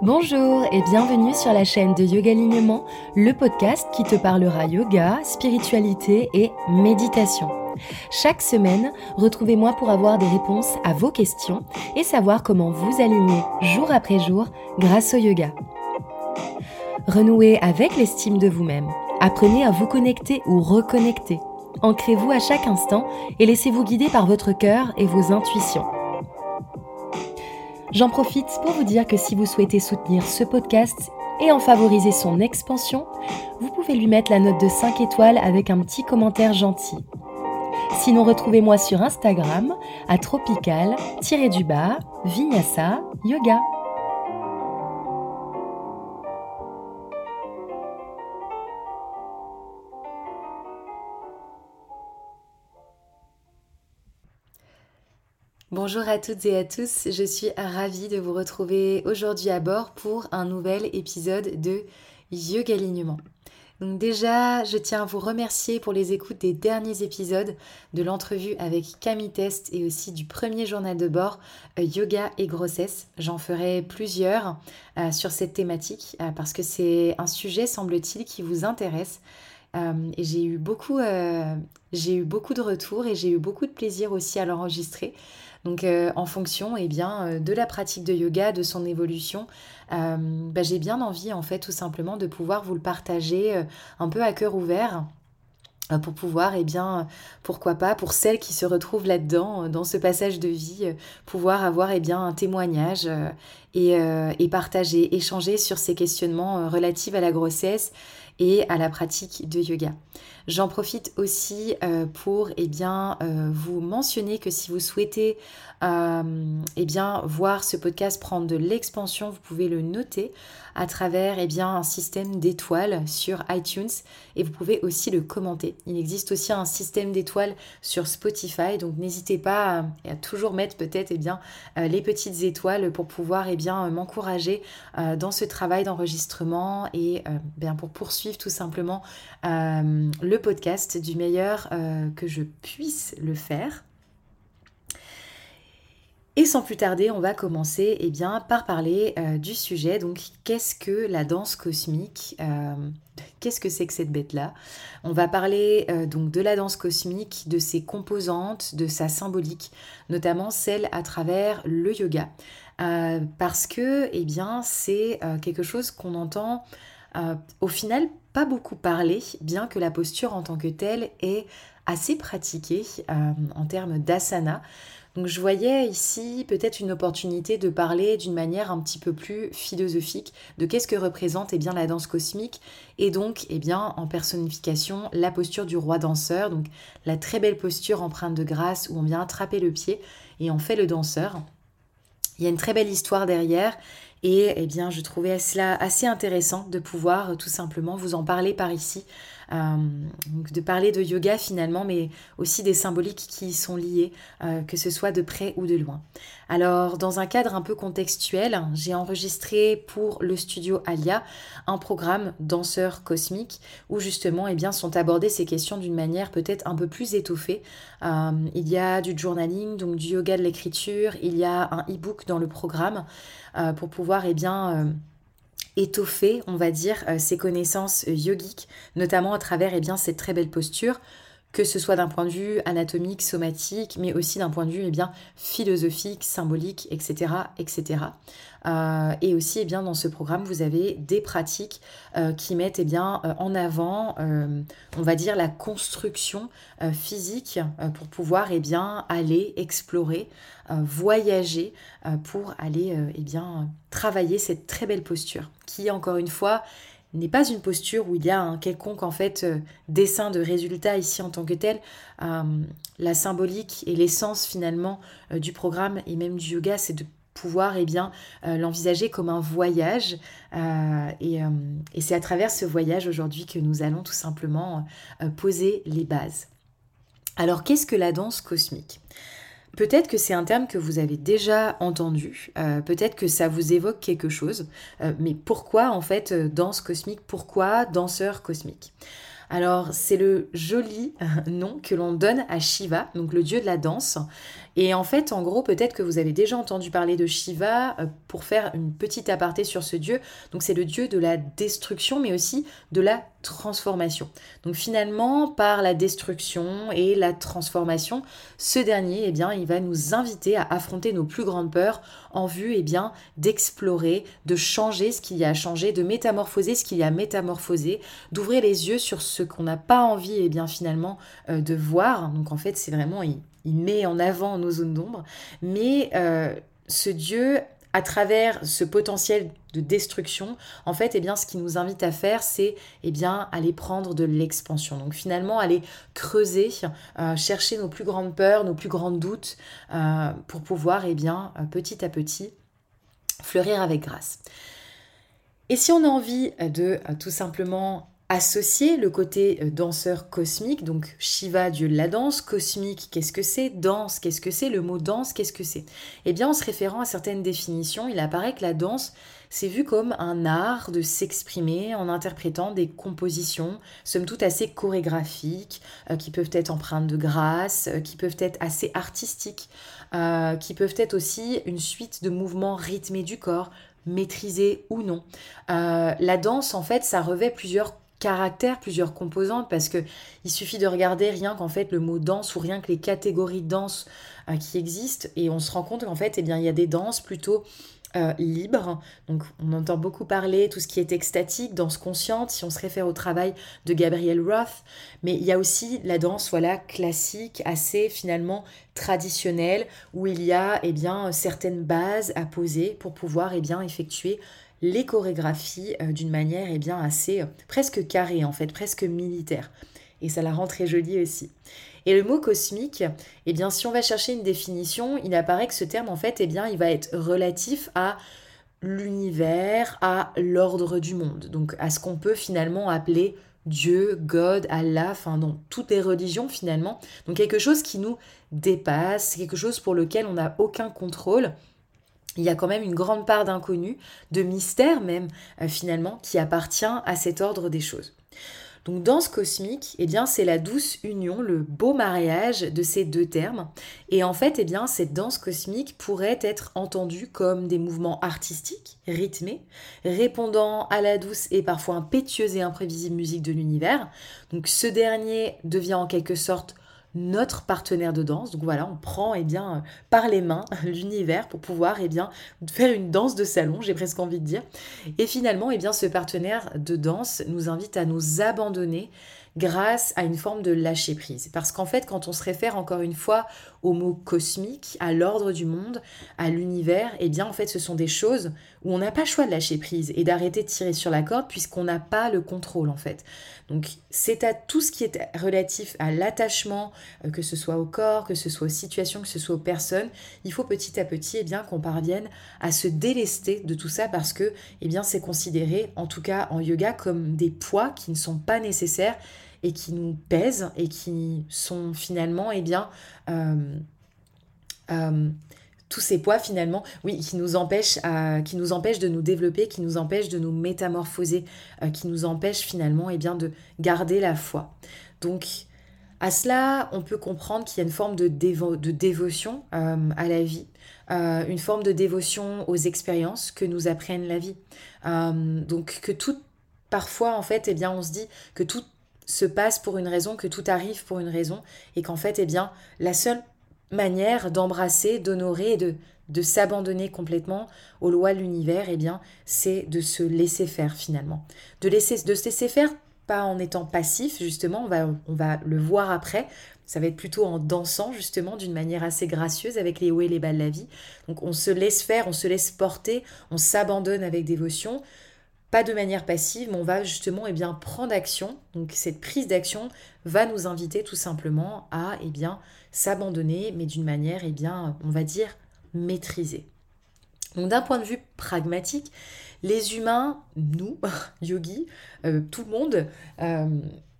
Bonjour et bienvenue sur la chaîne de Yoga Alignement, le podcast qui te parlera yoga, spiritualité et méditation. Chaque semaine, retrouvez-moi pour avoir des réponses à vos questions et savoir comment vous aligner jour après jour grâce au yoga. Renouez avec l'estime de vous-même. Apprenez à vous connecter ou reconnecter. Ancrez-vous à chaque instant et laissez-vous guider par votre cœur et vos intuitions. J'en profite pour vous dire que si vous souhaitez soutenir ce podcast et en favoriser son expansion, vous pouvez lui mettre la note de 5 étoiles avec un petit commentaire gentil. Sinon, retrouvez-moi sur Instagram à tropical-du-bas Bonjour à toutes et à tous, je suis ravie de vous retrouver aujourd'hui à bord pour un nouvel épisode de Yoga Alignement. Donc déjà, je tiens à vous remercier pour les écoutes des derniers épisodes de l'entrevue avec Camille Test et aussi du premier journal de bord euh, Yoga et grossesse. J'en ferai plusieurs euh, sur cette thématique euh, parce que c'est un sujet, semble-t-il, qui vous intéresse. j'ai eu beaucoup, j'ai eu beaucoup de retours et j'ai eu beaucoup de plaisir aussi à l'enregistrer. Donc euh, en fonction eh bien, euh, de la pratique de yoga, de son évolution, euh, bah, j'ai bien envie en fait tout simplement de pouvoir vous le partager un peu à cœur ouvert pour pouvoir, eh bien, pourquoi pas, pour celles qui se retrouvent là-dedans, dans ce passage de vie, pouvoir avoir, eh bien, un témoignage et, et, partager, échanger sur ces questionnements relatifs à la grossesse et à la pratique de yoga. J'en profite aussi euh, pour eh bien, euh, vous mentionner que si vous souhaitez euh, eh bien, voir ce podcast prendre de l'expansion, vous pouvez le noter à travers eh bien, un système d'étoiles sur iTunes et vous pouvez aussi le commenter. Il existe aussi un système d'étoiles sur Spotify, donc n'hésitez pas à, toujours mettre peut-être euh, les petites étoiles pour pouvoir bien, m'encourager euh, dans ce travail d'enregistrement et euh, bien, pour poursuivre tout simplement le podcast du meilleur que je puisse le faire. Et sans plus tarder, on va commencer eh bien, par parler euh, du sujet. Donc, qu'est-ce que la danse cosmique euh, Qu'est-ce que c'est que cette bête-là? On va parler euh, donc de la danse cosmique, de ses composantes, de sa symbolique, notamment celle à travers le yoga. Parce que, eh bien, c'est quelque chose qu'on entend au final pas beaucoup parler, bien que la posture en tant que telle est assez pratiquée en termes d'asana. Donc je voyais ici peut-être une opportunité de parler d'une manière un petit peu plus philosophique de qu'est-ce que représente eh bien, la danse cosmique et donc eh bien, en personnification la posture du roi danseur, donc la très belle posture empreinte de grâce où on vient attraper le pied et on fait le danseur. Il y a une très belle histoire derrière et eh bien, je trouvais cela assez intéressant de pouvoir tout simplement vous en parler par ici de parler de yoga finalement, mais aussi des symboliques qui y sont liées, que ce soit de près ou de loin. Alors, dans un cadre un peu contextuel, j'ai enregistré pour le studio Alia un programme danseur cosmique où justement, eh bien, sont abordées ces questions d'une manière peut-être un peu plus étoffée. Euh, il y a du journaling, donc du yoga de l'écriture, il y a un e-book dans le programme euh, pour pouvoir, eh bien, euh, étoffer, on va dire, ses connaissances yogiques, notamment à travers eh bien, cette très belle posture que ce soit d'un point de vue anatomique, somatique, mais aussi d'un point de vue eh bien, philosophique, symbolique, etc. etc. Euh, et aussi, eh bien, dans ce programme, vous avez des pratiques euh, qui mettent eh bien, euh, en avant, on va dire, la construction physique pour pouvoir eh bien, aller explorer, voyager, pour aller eh bien, travailler cette très belle posture qui, encore une fois, n'est pas une posture où il y a un quelconque en fait euh, dessin de résultat ici en tant que tel. Euh, la symbolique et l'essence finalement euh, du programme et même du yoga, c'est de pouvoir eh bien l'envisager comme un voyage et, et c'est à travers ce voyage aujourd'hui que nous allons tout simplement poser les bases. Alors qu'est-ce que la danse cosmique? Peut-être que c'est un terme que vous avez déjà entendu, euh, peut-être que ça vous évoque quelque chose, euh, mais pourquoi en fait euh, danse cosmique Pourquoi danseur cosmique? Alors, c'est le joli nom que l'on donne à Shiva, donc le dieu de la danse. Et en fait, en gros, peut-être que vous avez déjà entendu parler de Shiva pour faire une petite aparté sur ce dieu. Donc, c'est le dieu de la destruction, mais aussi de la transformation. Donc finalement, par la destruction et la transformation, ce dernier, eh bien, il va nous inviter à affronter nos plus grandes peurs en vue, eh bien, d'explorer, de changer ce qu'il y a à changer, de métamorphoser ce qu'il y a à métamorphoser, d'ouvrir les yeux sur ce qu'on n'a pas envie, eh bien, finalement, euh, de voir. Donc en fait, c'est vraiment, met en avant nos zones d'ombre. Mais euh, ce Dieu à travers ce potentiel de destruction, en fait, eh bien, ce qui nous invite à faire, c'est eh bien, aller prendre de l'expansion. Donc finalement, aller creuser, euh, chercher nos plus grandes peurs, nos plus grands doutes, euh, pour pouvoir, eh bien, petit à petit, fleurir avec grâce. Et si on a envie de tout simplement associer le côté euh, danseur cosmique, donc Shiva, dieu de la danse, cosmique, qu'est-ce que c'est? Danse, qu'est-ce que c'est? Le mot danse, qu'est-ce que c'est? Eh bien, en se référant à certaines définitions, il apparaît que la danse, c'est vu comme un art de s'exprimer en interprétant des compositions, somme toute assez chorégraphiques, euh, qui peuvent être empreintes de grâce, euh, qui peuvent être assez artistiques, qui peuvent être aussi une suite de mouvements rythmés du corps, maîtrisés ou non. la danse, en fait, ça revêt plusieurs caractères, plusieurs composantes, parce que il suffit de regarder rien qu'en fait le mot danse ou rien que les catégories de danse euh, qui existent, et on se rend compte qu'en fait, eh bien, il y a des danses plutôt euh, libres. Donc, on entend beaucoup parler tout ce qui est extatique, danse consciente, si on se réfère au travail de Gabriel Roth. Mais il y a aussi la danse, voilà, classique, assez finalement traditionnelle, où il y a, eh bien, certaines bases à poser pour pouvoir, eh bien, effectuer les chorégraphies euh, d'une manière eh bien, assez euh, presque carrée, en fait, presque militaire. Et ça la rend très jolie aussi. Et le mot cosmique, eh bien, si on va chercher une définition, il apparaît que ce terme, en fait, eh bien, il va être relatif à l'univers, à l'ordre du monde, donc à ce qu'on peut finalement appeler Dieu, God, Allah, enfin dans toutes les religions finalement. Donc quelque chose qui nous dépasse, quelque chose pour lequel on n'a aucun contrôle il y a quand même une grande part d'inconnu, de mystère même euh, finalement, qui appartient à cet ordre des choses. Donc danse cosmique, eh bien c'est la douce union, le beau mariage de ces deux termes. Et en fait, eh bien cette danse cosmique pourrait être entendue comme des mouvements artistiques, rythmés, répondant à la douce et parfois impétueuse et imprévisible musique de l'univers. Donc ce dernier devient en quelque sorte notre partenaire de danse. Donc voilà, on prend eh bien, euh, par les mains l'univers pour pouvoir eh bien, faire une danse de salon, j'ai presque envie de dire. Et finalement, eh bien, ce partenaire de danse nous invite à nous abandonner grâce à une forme de lâcher prise. Parce qu'en fait, quand on se réfère encore une fois au mot cosmique, à l'ordre du monde, à l'univers, eh bien en fait ce sont des choses où on n'a pas le choix de lâcher prise et d'arrêter de tirer sur la corde puisqu'on n'a pas le contrôle en fait. Donc c'est à tout ce qui est relatif à l'attachement, euh, que ce soit au corps, que ce soit aux situations, que ce soit aux personnes, il faut petit à petit eh bien qu'on parvienne à se délester de tout ça parce que eh bien c'est considéré en tout cas en yoga comme des poids qui ne sont pas nécessaires et qui nous pèsent et qui sont finalement, eh bien, euh, euh, tous ces poids finalement, oui, qui nous empêchent, euh, qui nous empêchent de nous développer, qui nous empêchent de nous métamorphoser, qui nous empêchent finalement, eh bien, de garder la foi. Donc, à cela, on peut comprendre qu'il y a une forme de, dévotion à la vie, une forme de dévotion aux expériences que nous apprennent la vie. donc, que tout, parfois, en fait, eh bien, on se dit que tout se passe pour une raison, que tout arrive pour une raison, et qu'en fait, eh bien, la seule manière d'embrasser, d'honorer et de, de s'abandonner complètement aux lois de l'univers, eh bien, c'est de se laisser faire finalement. De, laisser, de se laisser faire, pas en étant passif, justement, on va, on va le voir après, ça va être plutôt en dansant justement d'une manière assez gracieuse avec les hauts et les bas de la vie. Donc on se laisse faire, on se laisse porter, on s'abandonne avec dévotion pas de manière passive, mais on va justement eh bien, prendre action. Donc cette prise d'action va nous inviter tout simplement à eh bien, s'abandonner, mais d'une manière, eh bien, on va dire, maîtrisée. Donc d'un point de vue pragmatique, les humains, nous, yogis, euh, tout le monde, euh,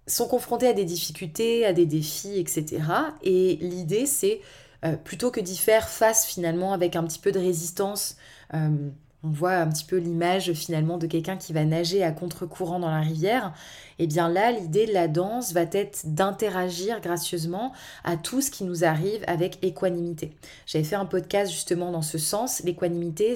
sont confrontés à des difficultés, à des défis, etc. Et l'idée, c'est euh, plutôt que d'y faire face finalement avec un petit peu de résistance, on voit un petit peu l'image finalement de quelqu'un qui va nager à contre-courant dans la rivière, et eh bien là, l'idée de la danse va être d'interagir gracieusement à tout ce qui nous arrive avec équanimité. J'avais fait un podcast justement dans ce sens. L'équanimité,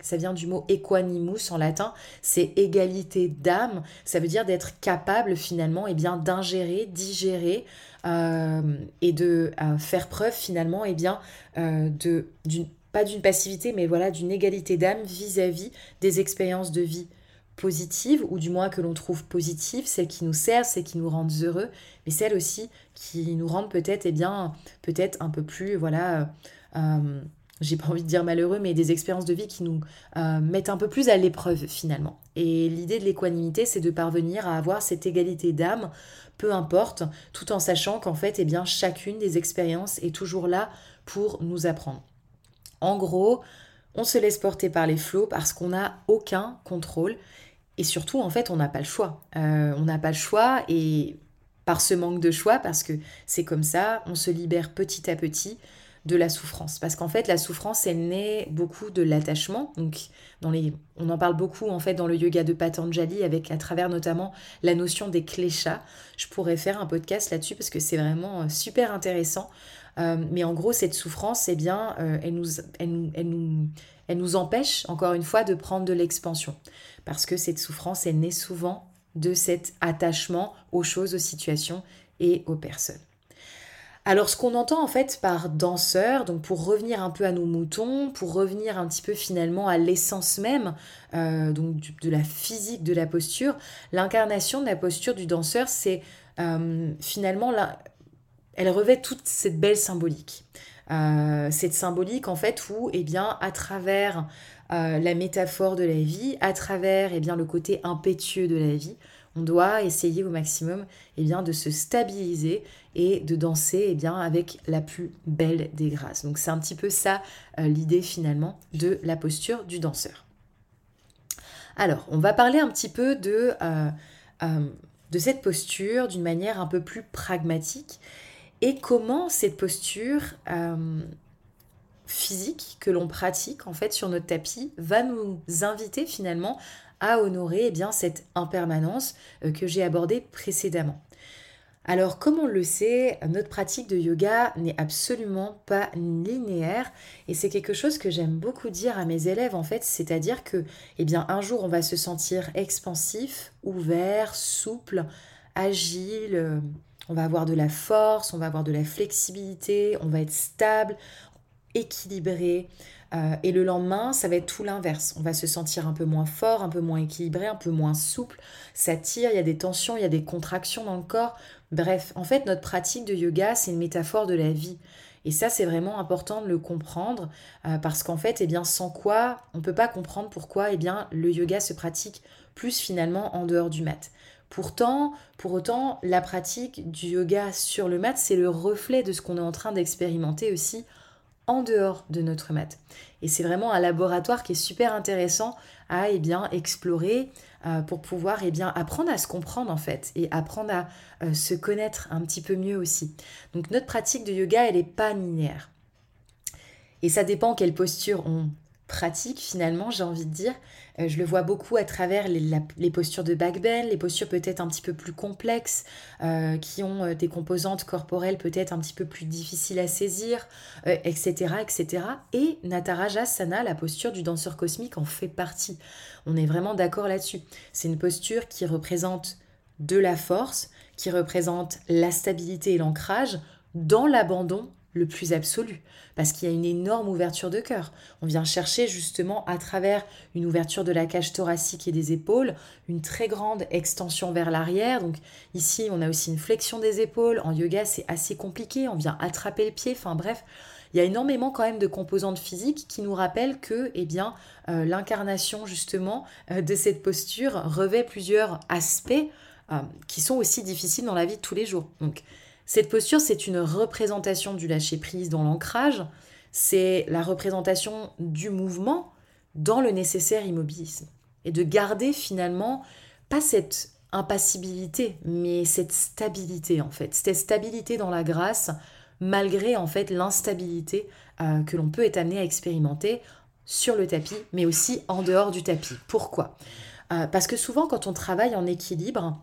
ça vient du mot equanimus en latin, c'est égalité d'âme. Ça veut dire d'être capable finalement eh bien d'ingérer, digérer euh, et de euh, faire preuve finalement et eh bien euh, de d'une pas d'une passivité, mais voilà, d'une égalité d'âme vis-à-vis des expériences de vie positives, ou du moins que l'on trouve positives, celles qui nous servent, celles qui nous rendent heureux, mais celles aussi qui nous rendent peut-être, eh bien, peut-être un peu plus, voilà, euh, j'ai pas envie de dire malheureux, mais des expériences de vie qui nous euh, mettent un peu plus à l'épreuve finalement. Et l'idée de l'équanimité, c'est de parvenir à avoir cette égalité d'âme, peu importe, tout en sachant qu'en fait, eh bien, chacune des expériences est toujours là pour nous apprendre. En gros, on se laisse porter par les flots parce qu'on n'a aucun contrôle. Et surtout, en fait, on n'a pas le choix. Euh, on n'a pas le choix et par ce manque de choix, parce que c'est comme ça, on se libère petit à petit de la souffrance. Parce qu'en fait, la souffrance, elle naît beaucoup de l'attachement. Donc, dans les, on en parle beaucoup en fait dans le yoga de Patanjali, avec à travers notamment la notion des kleshas. Je pourrais faire un podcast là-dessus parce que c'est vraiment euh, super intéressant. Euh, mais en gros, cette souffrance, eh bien, euh, elle, nous, elle, nous, elle, nous, empêche, encore une fois, de prendre de l'expansion. Parce que cette souffrance, elle naît souvent de cet attachement aux choses, aux situations et aux personnes. Alors ce qu'on entend en fait par danseur, donc pour revenir un peu à nos moutons, pour revenir un petit peu finalement à l'essence même euh, de la physique de la posture, l'incarnation de la posture du danseur, c'est finalement la, elle revêt toute cette belle symbolique. Euh, cette symbolique en fait où eh bien à travers euh, la métaphore de la vie, à travers eh bien le côté impétueux de la vie, on doit essayer au maximum eh bien de se stabiliser et de danser eh bien avec la plus belle des grâces. Donc c'est un petit peu ça euh, l'idée finalement de la posture du danseur. Alors, on va parler un petit peu de, de cette posture d'une manière un peu plus pragmatique et comment cette posture euh, physique que l'on pratique en fait sur notre tapis va nous inviter finalement honorer eh bien, cette impermanence euh, que j'ai abordée précédemment. Alors, comme on le sait, notre pratique de yoga n'est absolument pas linéaire et c'est quelque chose que j'aime beaucoup dire à mes élèves en fait, c'est-à-dire que eh bien un jour on va se sentir expansif, ouvert, souple, agile, euh, on va avoir de la force, on va avoir de la flexibilité, on va être stable, équilibré. Euh, et le lendemain, ça va être tout l'inverse. On va se sentir un peu moins fort, un peu moins équilibré, un peu moins souple. Ça tire, il y a des tensions, il y a des contractions dans le corps. Bref, en fait, notre pratique de yoga, c'est une métaphore de la vie. Et ça, c'est vraiment important de le comprendre euh, parce qu'en fait, eh bien, sans quoi, on ne peut pas comprendre pourquoi eh bien, le yoga se pratique plus finalement en dehors du mat. Pourtant, pour autant, la pratique du yoga sur le mat, c'est le reflet de ce qu'on est en train d'expérimenter aussi en dehors de notre mat. Et c'est vraiment un laboratoire qui est super intéressant à eh bien, explorer euh, pour pouvoir eh bien, apprendre à se comprendre en fait et apprendre à euh, se connaître un petit peu mieux aussi. Donc notre pratique de yoga, elle n'est pas linéaire. Et ça dépend quelle posture on pratique finalement, j'ai envie de dire. Euh, je le vois beaucoup à travers les, postures de backbend, les postures peut-être un petit peu plus complexes, euh, qui ont euh, des composantes corporelles peut-être un petit peu plus difficiles à saisir, etc., etc. Et Natarajasana, la posture du danseur cosmique, en fait partie. On est vraiment d'accord là-dessus. C'est une posture qui représente de la force, qui représente la stabilité et l'ancrage dans l'abandon le plus absolu, parce qu'il y a une énorme ouverture de cœur. On vient chercher justement à travers une ouverture de la cage thoracique et des épaules, une très grande extension vers l'arrière. Donc ici, on a aussi une flexion des épaules. En yoga, c'est assez compliqué, on vient attraper le pied, enfin bref. Il y a énormément quand même de composantes physiques qui nous rappellent que eh bien, euh, l'incarnation justement euh, de cette posture revêt plusieurs aspects euh, qui sont aussi difficiles dans la vie de tous les jours. Donc cette posture, c'est une représentation du lâcher-prise dans l'ancrage, c'est la représentation du mouvement dans le nécessaire immobilisme. Et de garder finalement, pas cette impassibilité, mais cette stabilité en fait, cette stabilité dans la grâce, malgré en fait l'instabilité euh, que l'on peut être amené à expérimenter sur le tapis, mais aussi en dehors du tapis. Pourquoi? Euh, Parce que souvent quand on travaille en équilibre,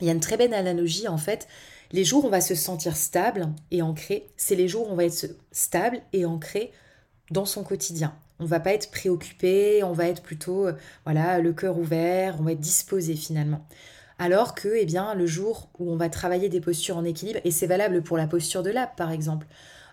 il y a une très belle analogie en fait les jours où on va se sentir stable et ancré, c'est les jours où on va être stable et ancré dans son quotidien. On va pas être préoccupé, on va être plutôt euh, voilà, le cœur ouvert, on va être disposé finalement. Alors que eh bien le jour où on va travailler des postures en équilibre et c'est valable pour la posture de l'âme par exemple.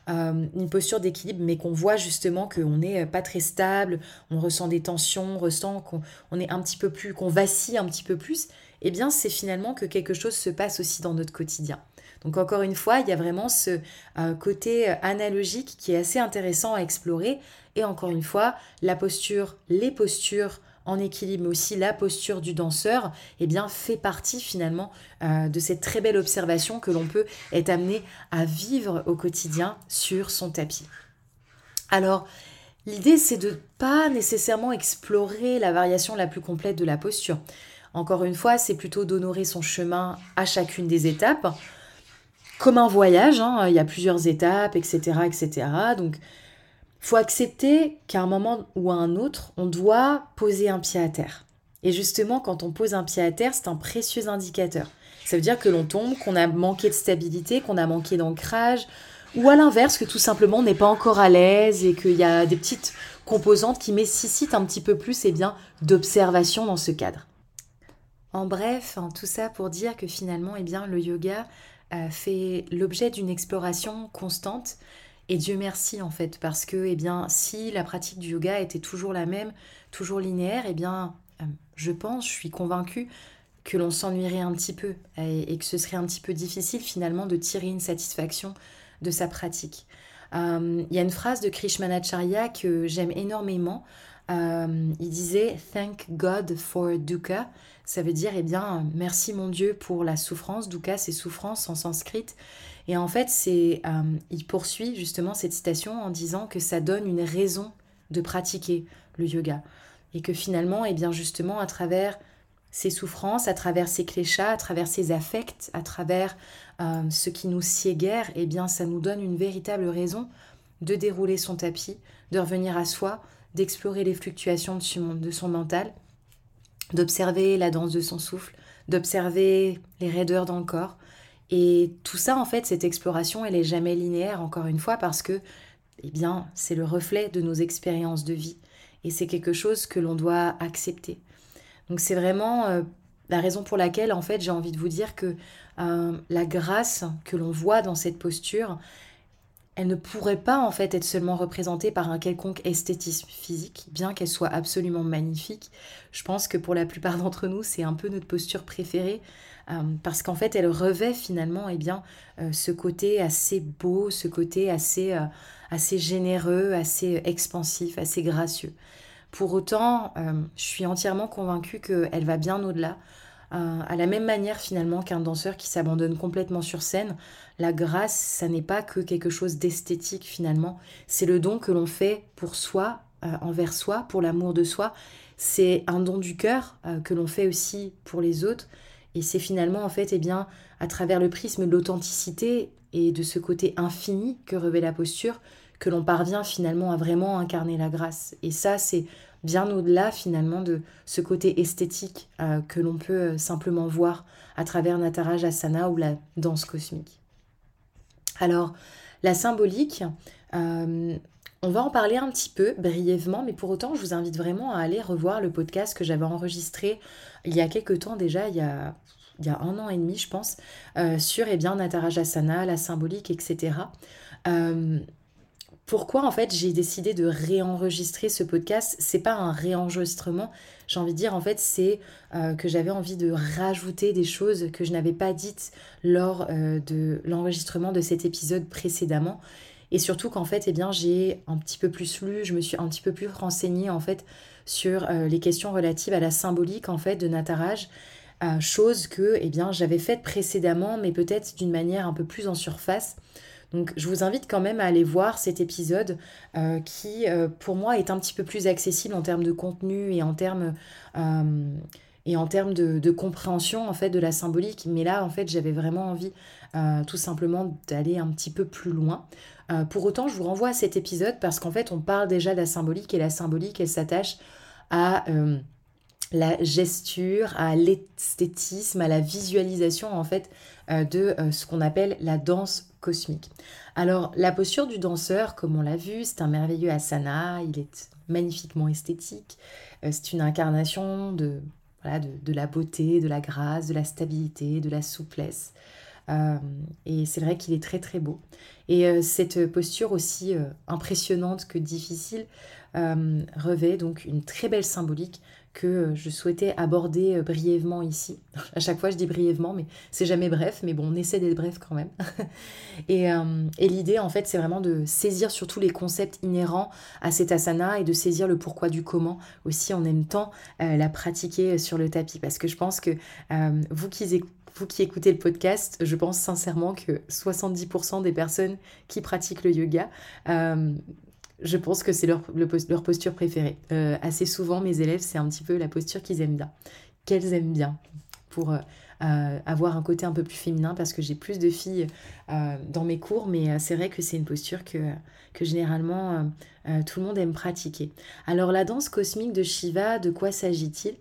Euh, une posture d'équilibre, mais qu'on voit justement qu'on n'est pas très stable, on ressent des tensions, on ressent qu'on est un petit peu plus, qu'on vacille un petit peu plus, eh bien c'est finalement que quelque chose se passe aussi dans notre quotidien. Donc encore une fois, il y a vraiment ce euh, côté euh, analogique qui est assez intéressant à explorer. Et encore une fois, la posture, les postures en équilibre, mais aussi la posture du danseur, eh bien, fait partie finalement euh, de cette très belle observation que l'on peut être amené à vivre au quotidien sur son tapis. Alors, l'idée, c'est de pas nécessairement explorer la variation la plus complète de la posture. Encore une fois, c'est plutôt d'honorer son chemin à chacune des étapes comme un voyage, hein, il y a plusieurs étapes, etc. etc. Donc, faut accepter qu'à un moment ou à un autre, on doit poser un pied à terre. Et justement, quand on pose un pied à terre, c'est un précieux indicateur. Ça veut dire que l'on tombe, qu'on a manqué de stabilité, qu'on a manqué d'ancrage, ou à l'inverse, que tout simplement on n'est pas encore à l'aise et qu'il y a des petites composantes qui nécessitent un petit peu plus eh bien, d'observation dans ce cadre. En bref, tout ça pour dire que finalement, eh bien, le yoga, fait l'objet d'une exploration constante. Et Dieu merci en fait, parce que eh bien, si la pratique du yoga était toujours la même, toujours linéaire, eh bien, euh, je pense, je suis convaincue que l'on s'ennuierait un petit peu et, que ce serait un petit peu difficile finalement de tirer une satisfaction de sa pratique. Euh, il y a une phrase de Krishmanacharya que j'aime énormément. Euh, il disait Thank God for dukkha, ça veut dire, eh bien, merci mon Dieu pour la souffrance. Dukkha, c'est souffrance en sanskrit. Et en fait, c'est, euh, il poursuit justement cette citation en disant que ça donne une raison de pratiquer le yoga. Et que finalement, eh bien, justement, à travers ces souffrances, à travers ces cléchats, à travers ces affects, à travers euh, ce qui nous guère, eh bien, ça nous donne une véritable raison de dérouler son tapis, de revenir à soi, d'explorer les fluctuations de son mental d'observer la danse de son souffle, d'observer les raideurs dans le corps. Et tout ça, en fait, cette exploration, elle est jamais linéaire, encore une fois, parce que, eh bien, c'est le reflet de nos expériences de vie. Et c'est quelque chose que l'on doit accepter. Donc c'est vraiment euh, la raison pour laquelle, en fait, j'ai envie de vous dire que euh, la grâce que l'on voit dans cette posture, elle ne pourrait pas en fait être seulement représentée par un quelconque esthétisme physique, bien qu'elle soit absolument magnifique. Je pense que pour la plupart d'entre nous, c'est un peu notre posture préférée, euh, parce qu'en fait, elle revêt finalement eh bien, euh, ce côté assez beau, ce côté assez, euh, assez généreux, assez expansif, assez gracieux. Pour autant, je suis entièrement convaincue qu'elle va bien au-delà. À la même manière finalement qu'un danseur qui s'abandonne complètement sur scène, la grâce, ça n'est pas que quelque chose d'esthétique finalement, c'est le don que l'on fait pour soi, euh, envers soi, pour l'amour de soi. C'est un don du cœur euh, que l'on fait aussi pour les autres. Et c'est finalement en fait, eh bien, à travers le prisme de l'authenticité et de ce côté infini que revêt la posture, que l'on parvient finalement à vraiment incarner la grâce. Et ça, c'est bien au-delà finalement de ce côté esthétique euh, que l'on peut simplement voir à travers Nataraj Asana ou la danse cosmique. Alors, la symbolique, euh, on va en parler un petit peu brièvement, mais pour autant, je vous invite vraiment à aller revoir le podcast que j'avais enregistré il y a quelques temps déjà, il y a, un an et demi, je pense, euh, sur eh bien, Natarajasana, la symbolique, etc. Pourquoi en fait j'ai décidé de réenregistrer ce podcast? C'est pas un réenregistrement, j'ai envie de dire en fait c'est euh, que j'avais envie de rajouter des choses que je n'avais pas dites lors euh, de l'enregistrement de cet épisode précédemment. Et surtout qu'en fait, eh bien, j'ai un petit peu plus lu, je me suis un petit peu plus renseignée en fait sur euh, les questions relatives à la symbolique en fait de Nataraj, chose que eh bien j'avais faite précédemment, mais peut-être d'une manière un peu plus en surface. Donc je vous invite quand même à aller voir cet épisode euh, qui, euh, pour moi, est un petit peu plus accessible en termes de contenu et en termes, euh, de, compréhension en fait de la symbolique. Mais là, en fait, j'avais vraiment envie tout simplement d'aller un petit peu plus loin. pour autant, je vous renvoie à cet épisode parce qu'en fait, on parle déjà de la symbolique et la symbolique, elle s'attache à la gesture, à l'esthétisme, à la visualisation en fait de ce qu'on appelle la danse cosmique. Alors, la posture du danseur, comme on l'a vu, c'est un merveilleux asana, il est magnifiquement esthétique, euh, c'est une incarnation de, la beauté, de la grâce, de la stabilité, de la souplesse. Euh, et c'est vrai qu'il est très très beau. Et euh, cette posture aussi impressionnante que difficile revêt donc une très belle symbolique que euh, je souhaitais aborder euh, brièvement ici. À chaque fois, je dis brièvement, mais c'est jamais bref, mais bon, on essaie d'être bref quand même. Euh, et, l'idée, en fait, c'est vraiment de saisir surtout les concepts inhérents à cet asana et de saisir le pourquoi du comment aussi en même temps la pratiquer sur le tapis. Parce que je pense que vous qui vous qui écoutez le podcast, je pense sincèrement que 70% des personnes qui pratiquent le yoga je pense que c'est leur, posture préférée. Euh, assez souvent, mes élèves, c'est un petit peu la posture qu'ils aiment bien, qu'elles aiment bien, pour euh, euh, avoir un côté un peu plus féminin, parce que j'ai plus de filles dans mes cours, mais c'est vrai que c'est une posture que généralement tout le monde aime pratiquer. Alors la danse cosmique de Shiva, de quoi s'agit-il?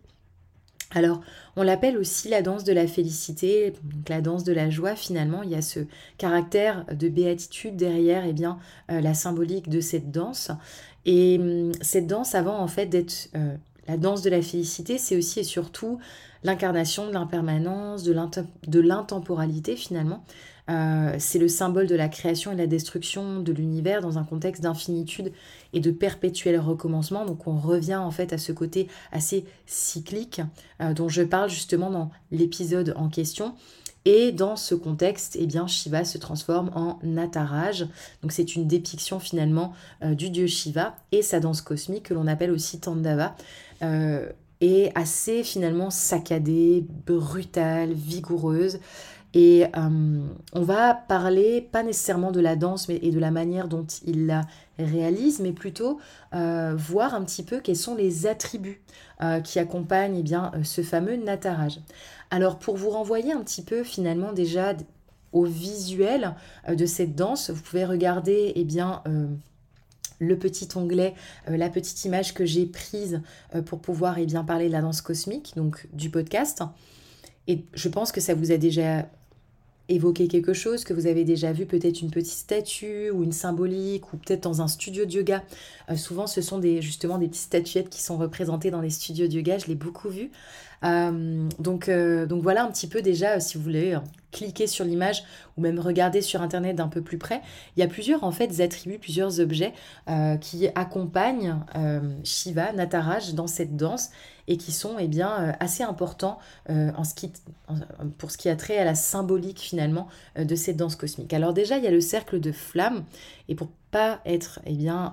Alors, on l'appelle aussi la danse de la félicité, la danse de la joie. Finalement, il y a ce caractère de béatitude derrière eh bien, euh, la symbolique de cette danse. Et hum, cette danse, avant en fait d'être euh, la danse de la félicité, c'est aussi et surtout l'incarnation de l'impermanence, de l'intemporalité finalement. Euh, c'est le symbole de la création et de la destruction de l'univers dans un contexte d'infinitude et de perpétuel recommencement. Donc on revient en fait à ce côté assez cyclique euh, dont je parle justement dans l'épisode en question. Et dans ce contexte, eh bien, Shiva se transforme en Nataraj. Donc c'est une dépiction finalement euh, du dieu Shiva et sa danse cosmique que l'on appelle aussi Tandava. est assez finalement saccadée, brutale, vigoureuse. Et euh, on va parler pas nécessairement de la danse mais, de la manière dont il la réalise, mais plutôt euh, voir un petit peu quels sont les attributs euh, qui accompagnent eh bien, ce fameux natarage. Alors pour vous renvoyer un petit peu finalement déjà au visuel de cette danse, vous pouvez regarder eh bien, le petit onglet, la petite image que j'ai prise pour pouvoir eh bien, parler de la danse cosmique, donc du podcast. Et je pense que ça vous a déjà évoquer quelque chose que vous avez déjà vu, peut-être une petite statue ou une symbolique ou peut-être dans un studio de yoga. Euh, souvent, ce sont des, justement des petites statuettes qui sont représentées dans les studios de yoga, je l'ai beaucoup vu. Euh, donc, euh, donc voilà un petit peu déjà, si vous voulez cliquer sur l'image ou même regarder sur internet d'un peu plus près, il y a plusieurs en fait attributs, plusieurs objets qui accompagnent Shiva, Nataraj dans cette danse et qui sont eh bien, assez importants qui, pour ce qui a trait à la symbolique finalement de cette danse cosmique. Alors déjà, il y a le cercle de flammes et pour pas être eh bien,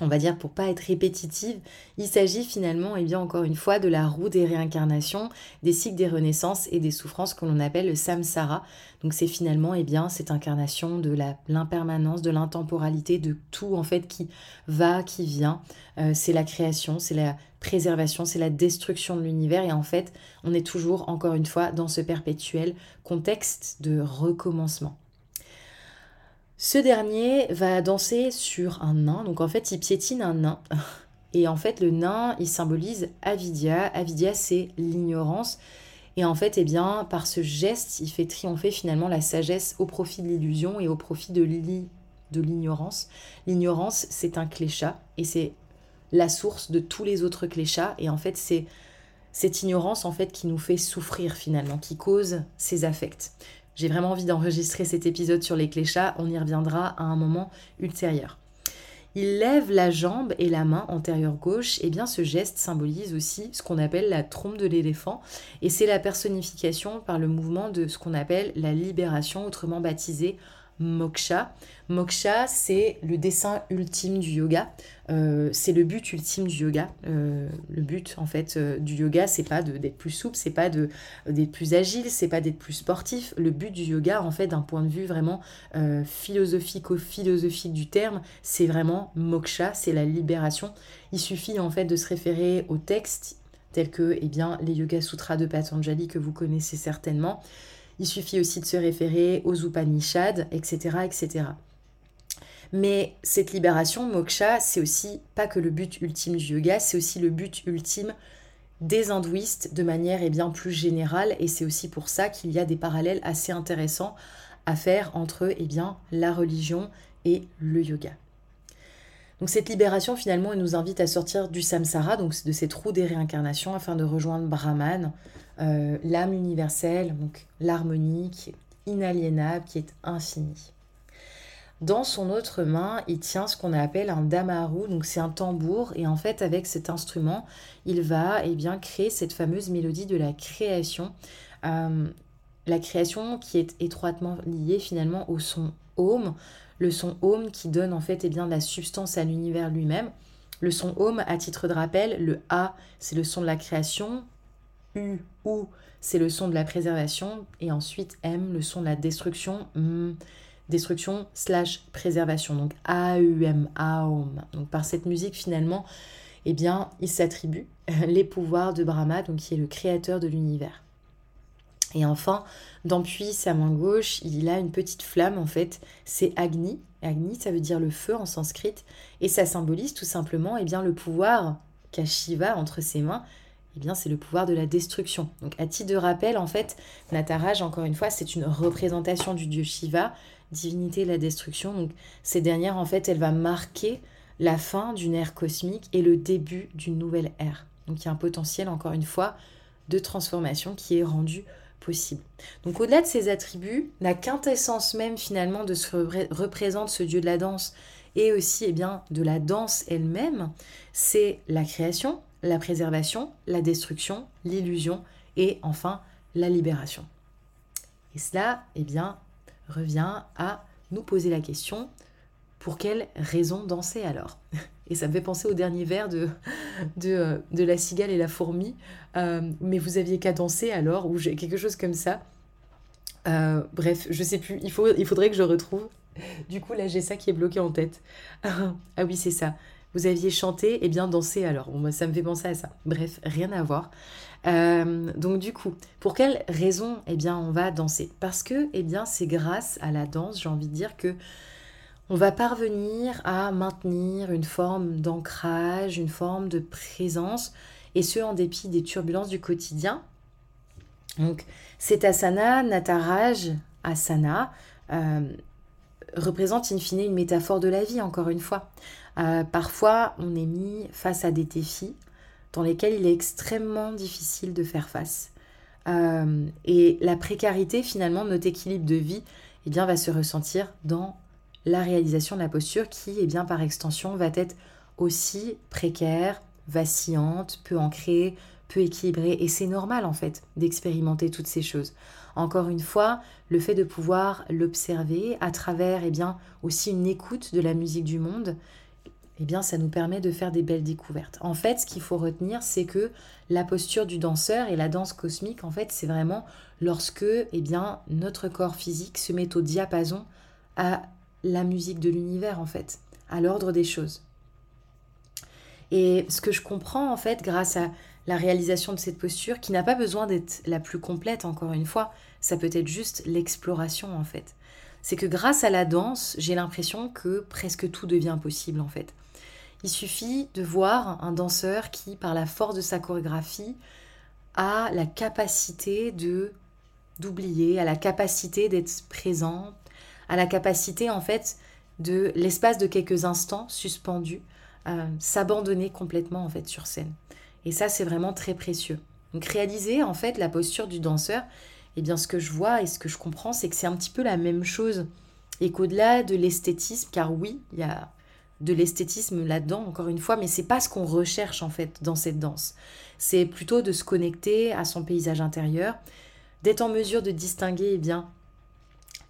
on va dire pour pas être répétitive, il s'agit finalement, et eh bien encore une fois, de la roue des réincarnations, des cycles des renaissances et des souffrances que l'on appelle le samsara. Donc c'est finalement, et eh bien, cette incarnation de l'impermanence, de l'intemporalité, de tout en fait qui va, qui vient. Euh, c'est la création, c'est la préservation, c'est la destruction de l'univers. Et en fait, on est toujours, encore une fois, dans ce perpétuel contexte de recommencement. Ce dernier va danser sur un nain, donc en fait il piétine un nain. Et en fait le nain il symbolise Avidia. Avidia c'est l'ignorance. Et en fait, eh bien, par ce geste, il fait triompher finalement la sagesse au profit de l'illusion et au profit de l'ignorance. L'ignorance, c'est un cléchat et c'est la source de tous les autres cléchats. Et en fait, c'est cette ignorance en fait qui nous fait souffrir finalement, qui cause ces affects. J'ai vraiment envie d'enregistrer cet épisode sur les cléchats, on y reviendra à un moment ultérieur. Il lève la jambe et la main antérieure gauche, et bien ce geste symbolise aussi ce qu'on appelle la trompe de l'éléphant, et c'est la personnification par le mouvement de ce qu'on appelle la libération, autrement baptisée moksha. Moksha, c'est le dessin ultime du yoga. Euh, c'est le but ultime du yoga. Euh, le but, en fait, euh, du yoga, c'est pas d'être plus souple, c'est pas d'être plus agile, c'est pas d'être plus sportif. Le but du yoga, en fait, d'un point de vue vraiment philosophico-philosophique du terme, c'est vraiment moksha, c'est la libération. Il suffit, en fait, de se référer aux textes tels que, eh bien, les Yoga Sutras de Patanjali que vous connaissez certainement. Il suffit aussi de se référer aux Upanishads, etc., etc. Mais cette libération, moksha, c'est aussi pas que le but ultime du yoga, c'est aussi le but ultime des hindouistes de manière et bien plus générale. Et c'est aussi pour ça qu'il y a des parallèles assez intéressants à faire entre et bien, la religion et le yoga. Donc cette libération finalement elle nous invite à sortir du samsara, donc de cette roue des réincarnations, afin de rejoindre Brahman, euh, l'âme universelle, donc l'harmonie qui est inaliénable, qui est infinie. Dans son autre main, il tient ce qu'on appelle un damaru, donc c'est un tambour, et en fait avec cet instrument, il va eh bien, créer cette fameuse mélodie de la création. Euh, la création qui est étroitement liée finalement au son Om, le son Om qui donne en fait eh bien, la substance à l'univers lui-même. Le son Om, à titre de rappel, le A, c'est le son de la création, U, ou c'est le son de la préservation, et ensuite M, le son de la destruction, destruction slash préservation, donc A-U-M, Aum. Donc par cette musique finalement, eh bien, il s'attribue les pouvoirs de Brahma, donc qui est le créateur de l'univers. Et enfin, dans Puis, sa main gauche, il a une petite flamme en fait, c'est Agni. Agni, ça veut dire le feu en sanskrit, et ça symbolise tout simplement eh bien, le pouvoir qu'a Shiva entre ses mains, eh bien, c'est le pouvoir de la destruction. Donc, à titre de rappel, en fait, Nataraj, encore une fois, c'est une représentation du dieu Shiva, divinité de la destruction. Donc, cette dernière, en fait, elle va marquer la fin d'une ère cosmique et le début d'une nouvelle ère. Donc, il y a un potentiel, encore une fois, de transformation qui est rendu possible. Donc, au-delà de ces attributs, la quintessence même, finalement, de ce que représente ce dieu de la danse et aussi, eh bien, de la danse elle-même, c'est la création, la préservation, la destruction, l'illusion et enfin la libération. Et cela, eh bien, revient à nous poser la question pour quelle raison danser alors? Et ça me fait penser au dernier vers de, de, euh, la cigale et la fourmi. Euh, mais vous aviez qu'à danser alors, ou quelque chose comme ça. Euh, bref, je sais plus, il, faut, il faudrait que je retrouve. Du coup, là, j'ai ça qui est bloqué en tête. ah oui, c'est ça vous aviez chanté, et eh bien dansé alors. Ça me fait penser à ça. Bref, rien à voir. Euh, donc du coup, pour quelle raison eh bien on va danser? Parce que eh bien c'est grâce à la danse, j'ai envie de dire que on va parvenir à maintenir une forme d'ancrage, une forme de présence, et ce en dépit des turbulences du quotidien. Donc cet asana, nataraj, asana, euh, représente in fine une métaphore de la vie, encore une fois. Euh, parfois, on est mis face à des défis, dans lesquels il est extrêmement difficile de faire face. Euh, et la précarité finalement de notre équilibre de vie eh bien, va se ressentir dans la réalisation de la posture qui, eh bien, par extension, va être aussi précaire, vacillante, peu ancrée, peu équilibrée. Et c'est normal en fait d'expérimenter toutes ces choses. Encore une fois, le fait de pouvoir l'observer à travers eh bien, aussi une écoute de la musique du monde, eh bien, ça nous permet de faire des belles découvertes. En fait, ce qu'il faut retenir, c'est que la posture du danseur et la danse cosmique, en fait, c'est vraiment lorsque, eh bien, notre corps physique se met au diapason à la musique de l'univers, en fait, à l'ordre des choses. Et ce que je comprends, en fait, grâce à la réalisation de cette posture, qui n'a pas besoin d'être la plus complète, encore une fois, ça peut être juste l'exploration, en fait. C'est que grâce à la danse, j'ai l'impression que presque tout devient possible, en fait. Il suffit de voir un danseur qui, par la force de sa chorégraphie, a la capacité de d'oublier, a la capacité d'être présent, a la capacité en fait de l'espace de quelques instants suspendu, euh, s'abandonner complètement en fait sur scène. Et ça c'est vraiment très précieux. Donc réaliser en fait la posture du danseur, eh bien ce que je vois et ce que je comprends, c'est que c'est un petit peu la même chose et qu'au-delà de l'esthétisme, car oui, il y a de l'esthétisme là-dedans, encore une fois, mais c'est pas ce qu'on recherche en fait dans cette danse. C'est plutôt de se connecter à son paysage intérieur, d'être en mesure de distinguer eh bien,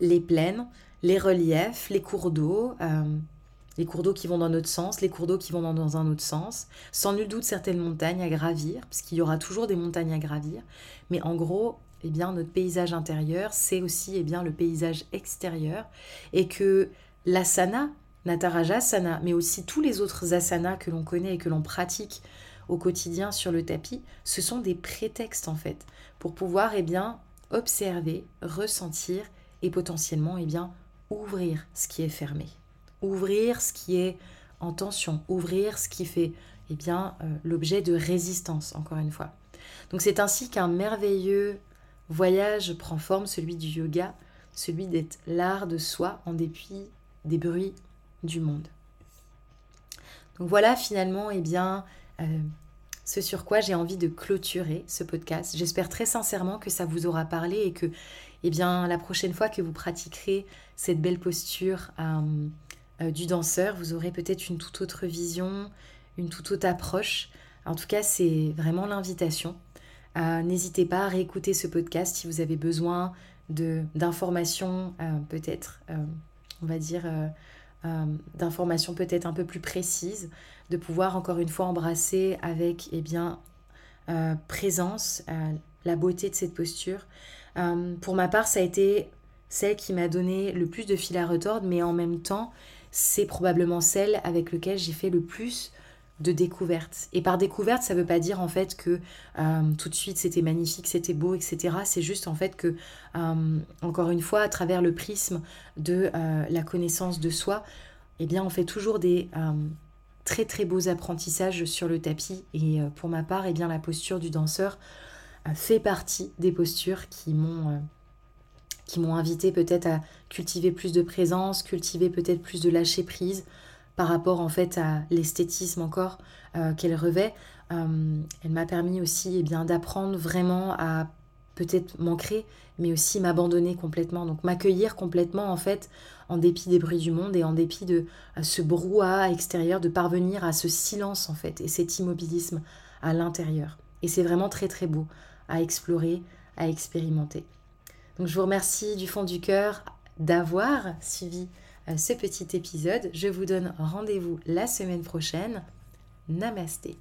les plaines, les reliefs, les cours d'eau, euh, les cours d'eau qui vont dans notre sens, les cours d'eau qui vont dans, un autre sens, sans nul doute certaines montagnes à gravir, parce qu'il y aura toujours des montagnes à gravir, mais en gros, eh bien, notre paysage intérieur, c'est aussi eh bien, le paysage extérieur, et que l'asana, Natarajasana, mais aussi tous les autres asanas que l'on connaît et que l'on pratique au quotidien sur le tapis, ce sont des prétextes en fait pour pouvoir eh bien observer, ressentir et potentiellement eh bien ouvrir ce qui est fermé, ouvrir ce qui est en tension, ouvrir ce qui fait eh bien euh, l'objet de résistance encore une fois. Donc c'est ainsi qu'un merveilleux voyage prend forme, celui du yoga, celui d'être l'art de soi en dépit des bruits du monde. Donc voilà finalement eh bien, euh, ce sur quoi j'ai envie de clôturer ce podcast. J'espère très sincèrement que ça vous aura parlé et que eh bien, la prochaine fois que vous pratiquerez cette belle posture euh, euh, du danseur, vous aurez peut-être une toute autre vision, une toute autre approche. En tout cas, c'est vraiment l'invitation. N'hésitez pas à réécouter ce podcast si vous avez besoin d'informations, peut-être, on va dire, euh, d'informations peut-être un peu plus précises, de pouvoir encore une fois embrasser avec eh bien, euh, présence euh, la beauté de cette posture. pour ma part, ça a été celle qui m'a donné le plus de fil à retordre, mais en même temps, c'est probablement celle avec laquelle j'ai fait le plus de découverte. Et par découverte, ça ne veut pas dire en fait que euh, tout de suite c'était magnifique, c'était beau, etc. C'est juste en fait que, euh, encore une fois, à travers le prisme de euh, la connaissance de soi, eh bien on fait toujours des très très beaux apprentissages sur le tapis. Et pour ma part, eh bien la posture du danseur fait partie des postures qui m'ont qui m'ont invité peut-être à cultiver plus de présence, cultiver peut-être plus de lâcher prise, par rapport en fait à l'esthétisme encore euh, qu'elle revêt. Euh, elle m'a permis aussi eh bien d'apprendre vraiment à peut-être m'ancrer, mais aussi m'abandonner complètement, donc m'accueillir complètement en fait en dépit des bruits du monde et en dépit de ce brouhaha extérieur, de parvenir à ce silence en fait et cet immobilisme à l'intérieur. Et c'est vraiment très très beau à explorer, à expérimenter. Donc je vous remercie du fond du cœur d'avoir suivi ce petit épisode. Je vous donne rendez-vous la semaine prochaine. Namasté.